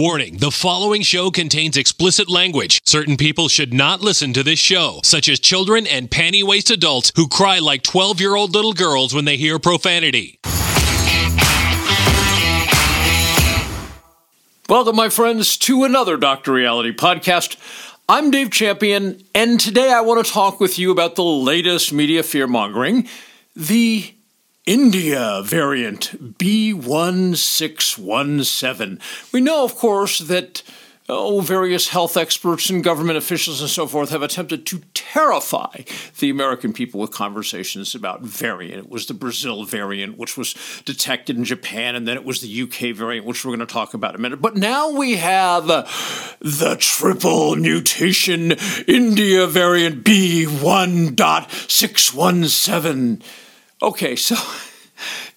Warning the following show contains explicit language. Certain people should not listen to this show, such as children and panty waist adults who cry like 12 year old little girls when they hear profanity. Welcome, my friends, to another Dr. Reality podcast. I'm Dave Champion, and today I want to talk with you about the latest media fear mongering the India variant B1617. We know, of course, that oh, various health experts and government officials and so forth have attempted to terrify the American people with conversations about variant. It was the Brazil variant, which was detected in Japan, and then it was the UK variant, which we're going to talk about in a minute. But now we have uh, the triple mutation India variant B1.617. Okay, so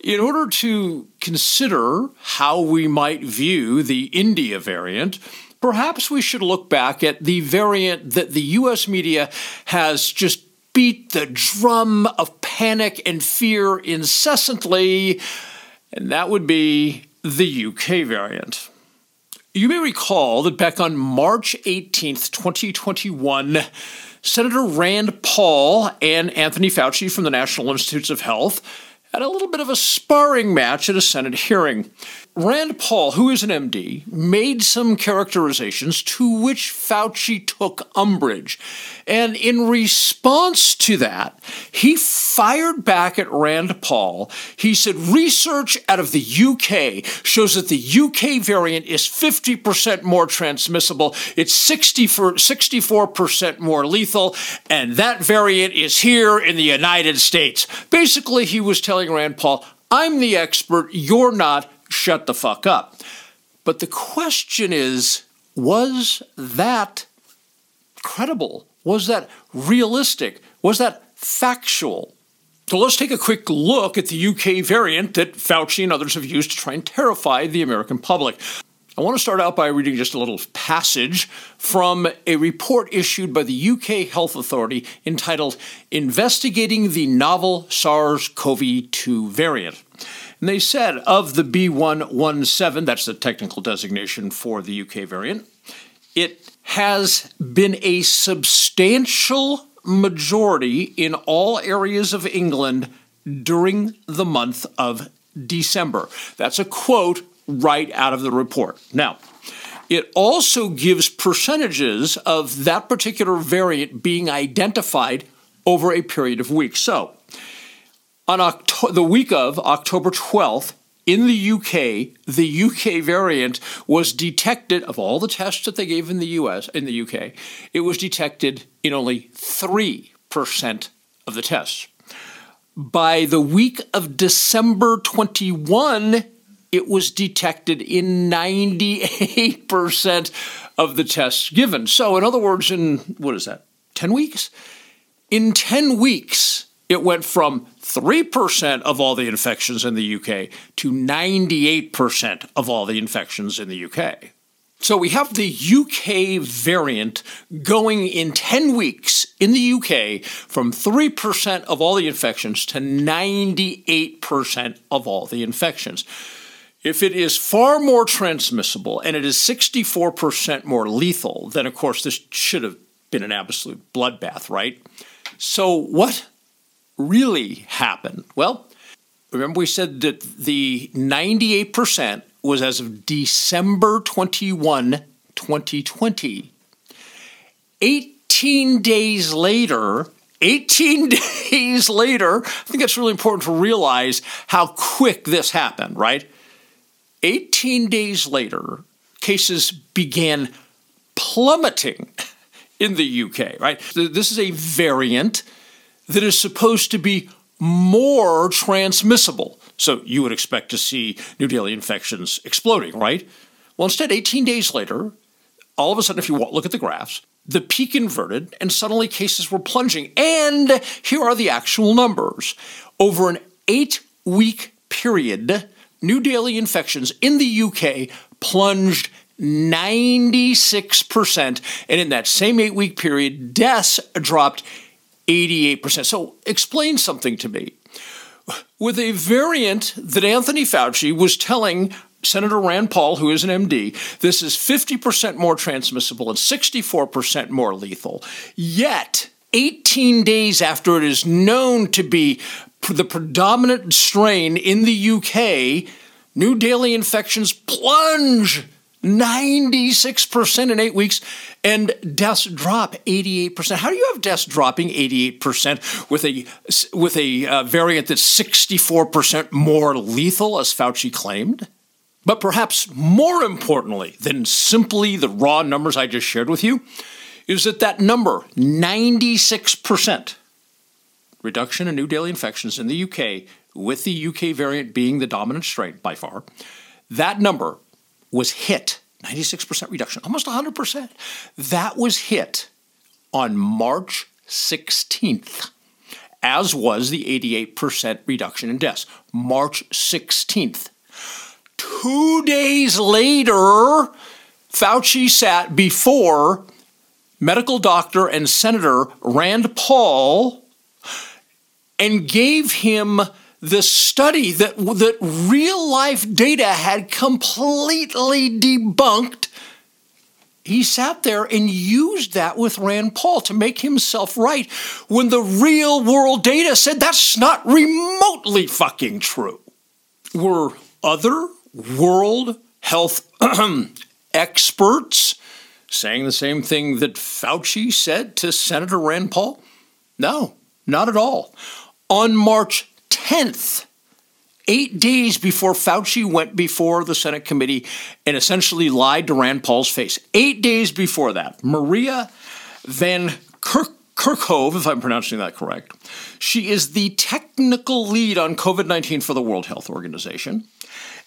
in order to consider how we might view the India variant, perhaps we should look back at the variant that the US media has just beat the drum of panic and fear incessantly, and that would be the UK variant. You may recall that back on March 18th, 2021, Senator Rand Paul and Anthony Fauci from the National Institutes of Health had a little bit of a sparring match at a Senate hearing. Rand Paul, who is an MD, made some characterizations to which Fauci took umbrage. And in response to that, he fired back at Rand Paul. He said, Research out of the UK shows that the UK variant is 50% more transmissible, it's 60 64% more lethal, and that variant is here in the United States. Basically, he was telling Rand Paul, I'm the expert, you're not shut the fuck up. But the question is was that credible? Was that realistic? Was that factual? So let's take a quick look at the UK variant that Fauci and others have used to try and terrify the American public. I want to start out by reading just a little passage from a report issued by the UK Health Authority entitled Investigating the Novel SARS CoV 2 Variant. And they said of the B117, that's the technical designation for the UK variant, it has been a substantial majority in all areas of England during the month of December. That's a quote right out of the report. Now, it also gives percentages of that particular variant being identified over a period of weeks. So, on Octo- the week of October 12th, in the UK, the UK variant was detected of all the tests that they gave in the US in the UK, it was detected in only 3% of the tests. By the week of December 21, it was detected in 98% of the tests given. So in other words in what is that? 10 weeks? In 10 weeks, it went from 3% of all the infections in the UK to 98% of all the infections in the UK. So we have the UK variant going in 10 weeks in the UK from 3% of all the infections to 98% of all the infections. If it is far more transmissible and it is 64% more lethal, then of course this should have been an absolute bloodbath, right? So, what really happened? Well, remember we said that the 98% was as of December 21, 2020. 18 days later, 18 days later, I think it's really important to realize how quick this happened, right? 18 days later, cases began plummeting in the UK, right? This is a variant that is supposed to be more transmissible. So you would expect to see new daily infections exploding, right? Well, instead, 18 days later, all of a sudden, if you look at the graphs, the peak inverted and suddenly cases were plunging. And here are the actual numbers. Over an eight week period, new daily infections in the UK plunged 96%. And in that same eight week period, deaths dropped 88%. So explain something to me. With a variant that Anthony Fauci was telling Senator Rand Paul, who is an MD, this is 50% more transmissible and 64% more lethal. Yet, 18 days after it is known to be the predominant strain in the UK, new daily infections plunge 96% in eight weeks, and deaths drop 88%. How do you have deaths dropping 88% with a with a uh, variant that's 64% more lethal, as Fauci claimed? But perhaps more importantly than simply the raw numbers I just shared with you, is that that number, 96% reduction in new daily infections in the UK, with the UK variant being the dominant strain by far, that number was hit 96% reduction, almost 100%. That was hit on March 16th, as was the 88% reduction in deaths. March 16th. Two days later, Fauci sat before medical doctor and Senator Rand Paul and gave him the study that, that real life data had completely debunked. He sat there and used that with Rand Paul to make himself right when the real world data said that's not remotely fucking true. Were other world health experts saying the same thing that Fauci said to Senator Rand Paul? No, not at all. On March 10th, eight days before Fauci went before the Senate committee and essentially lied to Rand Paul's face. Eight days before that, Maria Van Kirk. Kerkhove, if I'm pronouncing that correct. She is the technical lead on COVID 19 for the World Health Organization.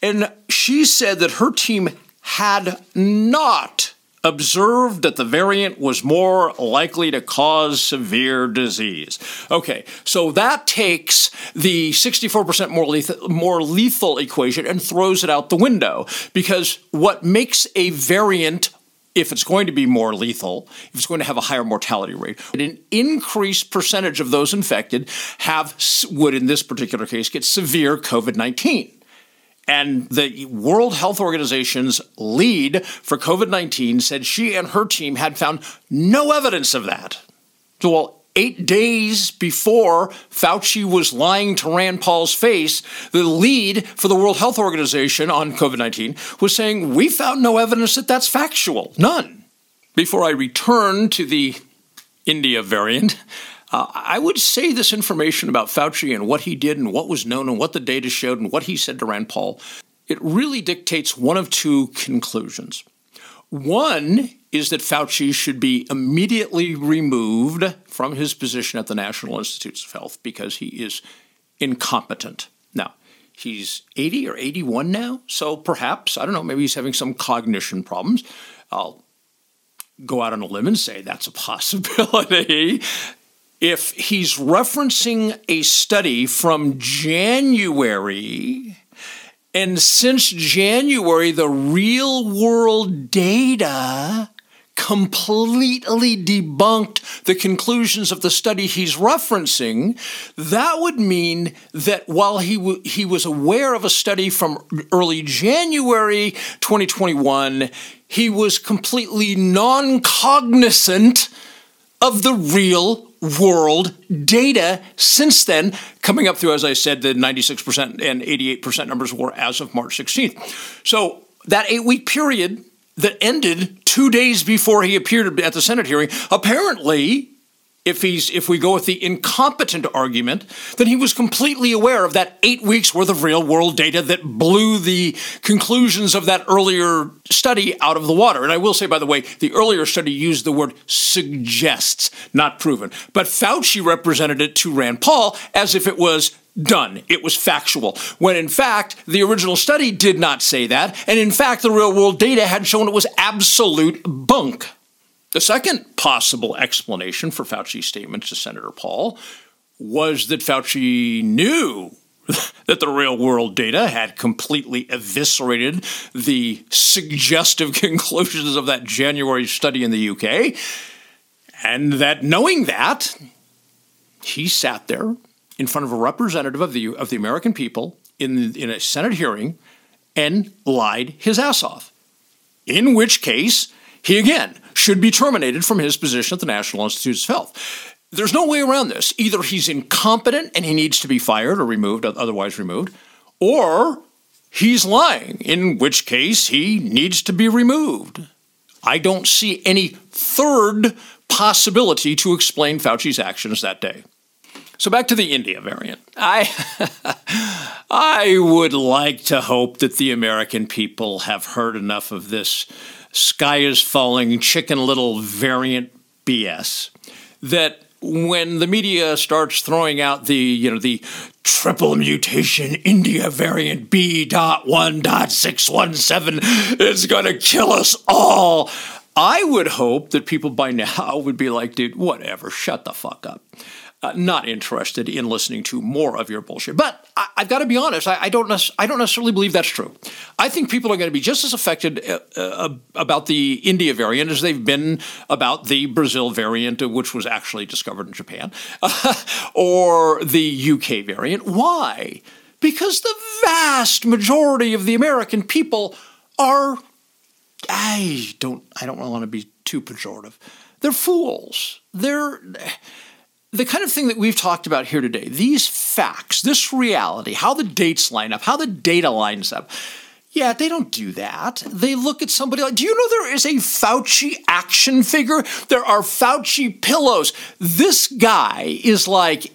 And she said that her team had not observed that the variant was more likely to cause severe disease. Okay, so that takes the 64% more lethal, more lethal equation and throws it out the window because what makes a variant if it's going to be more lethal, if it's going to have a higher mortality rate, an increased percentage of those infected have would in this particular case get severe COVID-19. And the World Health Organization's lead for COVID 19 said she and her team had found no evidence of that. So, well, eight days before Fauci was lying to Rand Paul's face, the lead for the World Health Organization on COVID 19 was saying, We found no evidence that that's factual. None. Before I return to the India variant, uh, I would say this information about Fauci and what he did and what was known and what the data showed and what he said to Rand Paul, it really dictates one of two conclusions. One is that Fauci should be immediately removed from his position at the National Institutes of Health because he is incompetent. Now, he's 80 or 81 now, so perhaps, I don't know, maybe he's having some cognition problems. I'll go out on a limb and say that's a possibility if he's referencing a study from January, and since January, the real world data completely debunked the conclusions of the study he's referencing, that would mean that while he, w- he was aware of a study from early January 2021, he was completely non cognizant of the real world data since then, coming up through, as I said, the 96% and 88% numbers were as of March 16th. So that eight week period that ended two days before he appeared at the Senate hearing, apparently if he's if we go with the incompetent argument, then he was completely aware of that eight weeks worth of real world data that blew the conclusions of that earlier study out of the water. And I will say, by the way, the earlier study used the word suggests, not proven. But Fauci represented it to Rand Paul as if it was done. It was factual. When in fact, the original study did not say that. And in fact, the real world data had shown it was absolute bunk. The second possible explanation for Fauci's statement to Senator Paul was that Fauci knew that the real world data had completely eviscerated the suggestive conclusions of that January study in the UK, and that knowing that, he sat there in front of a representative of the, of the American people in, in a Senate hearing and lied his ass off. In which case, he again should be terminated from his position at the National Institutes of Health. There's no way around this. Either he's incompetent and he needs to be fired or removed, otherwise removed, or he's lying, in which case he needs to be removed. I don't see any third possibility to explain Fauci's actions that day. So back to the India variant. I I would like to hope that the American people have heard enough of this sky is falling chicken little variant BS that when the media starts throwing out the you know the triple mutation India variant B.1.617 it's going to kill us all. I would hope that people by now would be like, dude, whatever, shut the fuck up uh, not interested in listening to more of your bullshit. But I, have got to be honest, I, I don't nec- I don't necessarily believe that's true. I think people are going to be just as affected uh, uh, about the India variant as they've been about the Brazil variant, uh, which was actually discovered in Japan, or the UK variant. Why? Because the vast majority of the American people are I don't I don't want to be too pejorative. They're fools. They're the kind of thing that we've talked about here today, these facts, this reality, how the dates line up, how the data lines up. Yeah, they don't do that. They look at somebody like, do you know there is a Fauci action figure? There are Fauci pillows. This guy is like,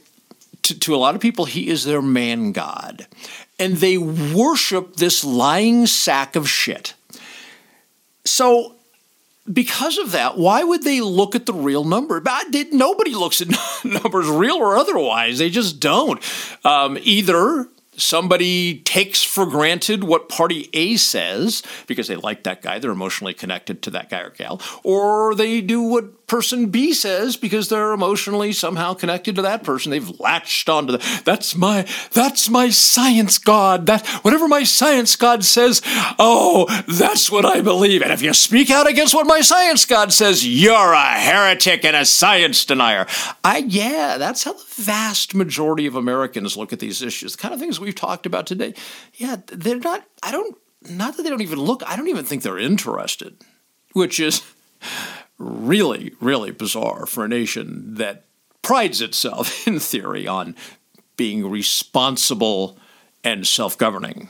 to, to a lot of people, he is their man god. And they worship this lying sack of shit. So because of that, why would they look at the real number? Nobody looks at numbers, real or otherwise. They just don't. Um, either somebody takes for granted what party A says because they like that guy, they're emotionally connected to that guy or gal, or they do what person B says because they're emotionally somehow connected to that person. They've latched onto the that's my that's my science god. That whatever my science god says, oh, that's what I believe. And if you speak out against what my science god says, you're a heretic and a science denier. I yeah, that's how the vast majority of Americans look at these issues. The kind of things we've talked about today. Yeah, they're not I don't not that they don't even look, I don't even think they're interested, which is really, really bizarre for a nation that prides itself, in theory, on being responsible and self governing.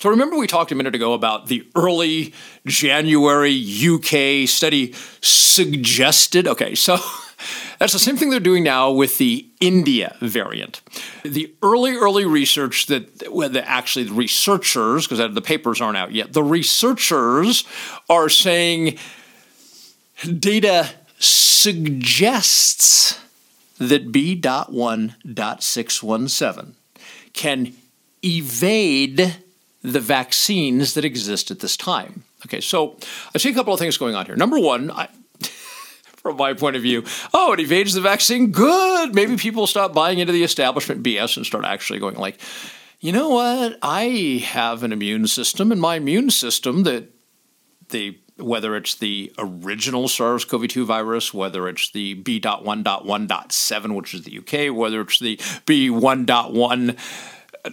So, remember, we talked a minute ago about the early January UK study suggested. Okay, so that's the same thing they're doing now with the India variant. The early, early research that, well, the, actually the researchers, because the papers aren't out yet, the researchers are saying Data suggests that B.1.617 can evade the vaccines that exist at this time. Okay, so I see a couple of things going on here. Number one, I, from my point of view, oh, it evades the vaccine. Good. Maybe people stop buying into the establishment BS and start actually going like, you know what? I have an immune system, and my immune system that the whether it's the original SARS CoV 2 virus, whether it's the B.1.1.7, which is the UK, whether it's the B1.1.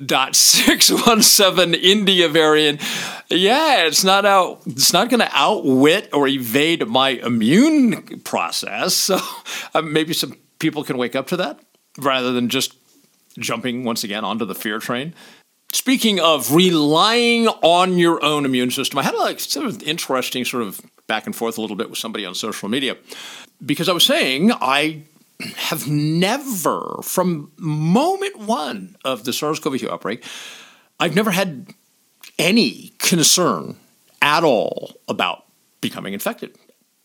Dot six one seven India variant. Yeah, it's not out. It's not going to outwit or evade my immune process. So uh, maybe some people can wake up to that rather than just jumping once again onto the fear train. Speaking of relying on your own immune system, I had a like, sort of interesting sort of back and forth a little bit with somebody on social media because I was saying I have never, from moment one of the SARS CoV 2 outbreak, I've never had any concern at all about becoming infected.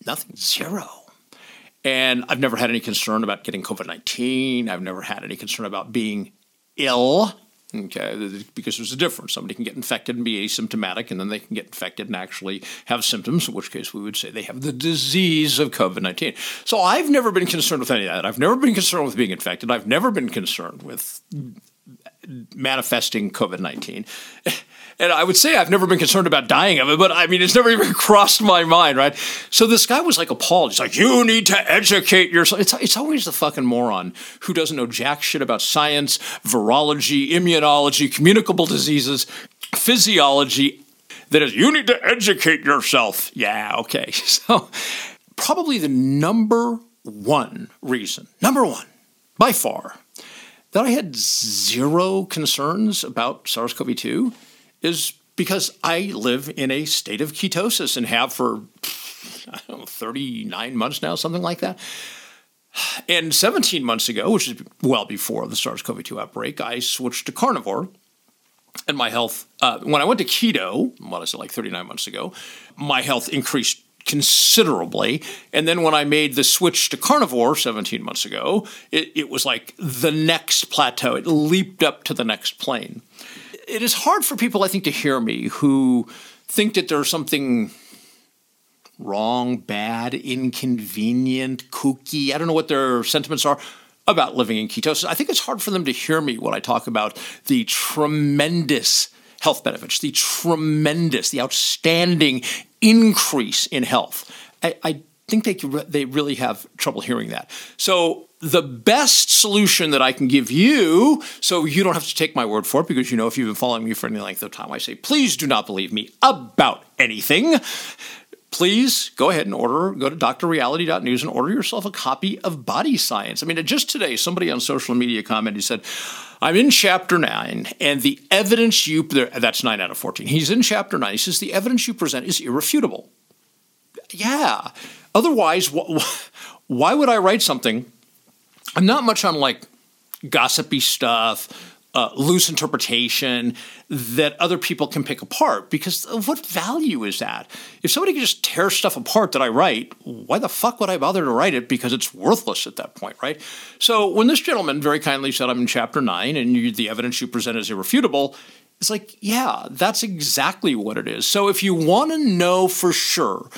Nothing, zero. And I've never had any concern about getting COVID 19. I've never had any concern about being ill. Okay, because there's a difference. Somebody can get infected and be asymptomatic, and then they can get infected and actually have symptoms, in which case we would say they have the disease of COVID 19. So I've never been concerned with any of that. I've never been concerned with being infected. I've never been concerned with manifesting COVID 19. And I would say I've never been concerned about dying of it, but I mean, it's never even crossed my mind, right? So this guy was like appalled. He's like, you need to educate yourself. It's, it's always the fucking moron who doesn't know jack shit about science, virology, immunology, communicable diseases, physiology, that is, you need to educate yourself. Yeah, okay. So, probably the number one reason, number one, by far, that I had zero concerns about SARS CoV 2 is because I live in a state of ketosis and have for, I don't know, 39 months now, something like that. And 17 months ago, which is well before the SARS CoV 2 outbreak, I switched to carnivore. And my health, uh, when I went to keto, what is it, like 39 months ago, my health increased considerably. And then when I made the switch to carnivore 17 months ago, it, it was like the next plateau. It leaped up to the next plane. It is hard for people, I think, to hear me who think that there's something wrong, bad, inconvenient, kooky. I don't know what their sentiments are about living in ketosis. I think it's hard for them to hear me when I talk about the tremendous health benefits, the tremendous, the outstanding increase in health. I, I think they they really have trouble hearing that. So the best solution that I can give you, so you don't have to take my word for it, because you know if you've been following me for any length of time, I say please do not believe me about anything please go ahead and order, go to drreality.news and order yourself a copy of Body Science. I mean, just today, somebody on social media commented, he said, I'm in chapter nine, and the evidence you, that's nine out of 14. He's in chapter nine. He says, the evidence you present is irrefutable. Yeah. Otherwise, why would I write something? I'm not much on like gossipy stuff uh, loose interpretation that other people can pick apart because what value is that? If somebody can just tear stuff apart that I write, why the fuck would I bother to write it? Because it's worthless at that point, right? So when this gentleman very kindly said, I'm in chapter nine and you, the evidence you present is irrefutable, it's like, yeah, that's exactly what it is. So if you want to know for sure,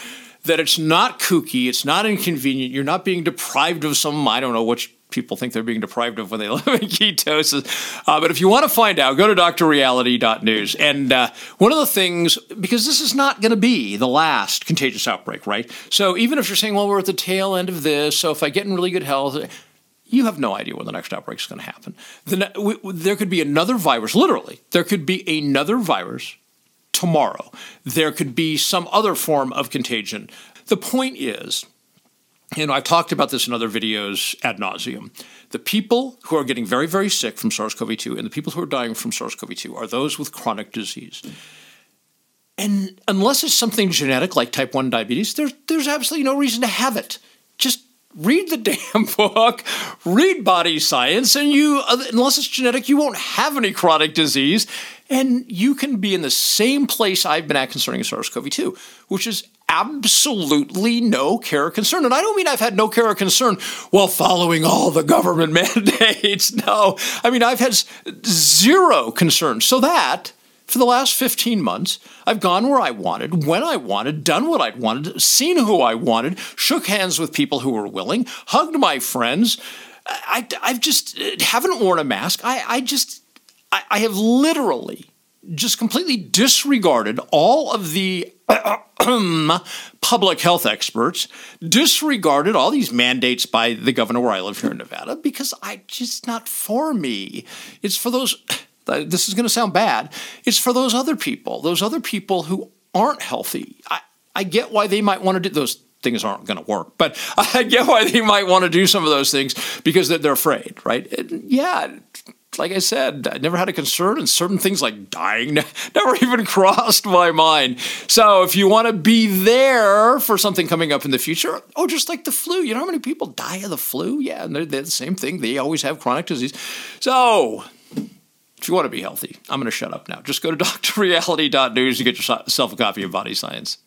that it's not kooky, it's not inconvenient, you're not being deprived of some, I don't know, which people think they're being deprived of when they live in ketosis. Uh, but if you want to find out, go to drreality.news. And uh, one of the things, because this is not going to be the last contagious outbreak, right? So even if you're saying, well, we're at the tail end of this, so if I get in really good health, you have no idea when the next outbreak is going to happen. Then there could be another virus, literally, there could be another virus tomorrow. There could be some other form of contagion. The point is, you know, I've talked about this in other videos ad nauseum. The people who are getting very, very sick from SARS CoV 2 and the people who are dying from SARS CoV 2 are those with chronic disease. And unless it's something genetic like type 1 diabetes, there's, there's absolutely no reason to have it. Just read the damn book, read body science, and you, unless it's genetic, you won't have any chronic disease. And you can be in the same place I've been at concerning SARS CoV 2, which is absolutely no care or concern. And I don't mean I've had no care or concern while following all the government mandates. No, I mean, I've had zero concern. So that for the last 15 months, I've gone where I wanted, when I wanted, done what I wanted, seen who I wanted, shook hands with people who were willing, hugged my friends. I, have just eh, haven't worn a mask. I, I just, I, I have literally just completely disregarded all of the public health experts, disregarded all these mandates by the governor where I live here in Nevada because I just not for me. It's for those this is going to sound bad. It's for those other people, those other people who aren't healthy. I, I get why they might want to do those things aren't going to work, but I get why they might want to do some of those things because they're afraid, right? And yeah, like I said, I never had a concern, and certain things like dying never even crossed my mind. So, if you want to be there for something coming up in the future, oh, just like the flu, you know how many people die of the flu? Yeah, and they're, they're the same thing. They always have chronic disease. So, if you want to be healthy, I'm going to shut up now. Just go to drreality.news and get yourself a copy of Body Science.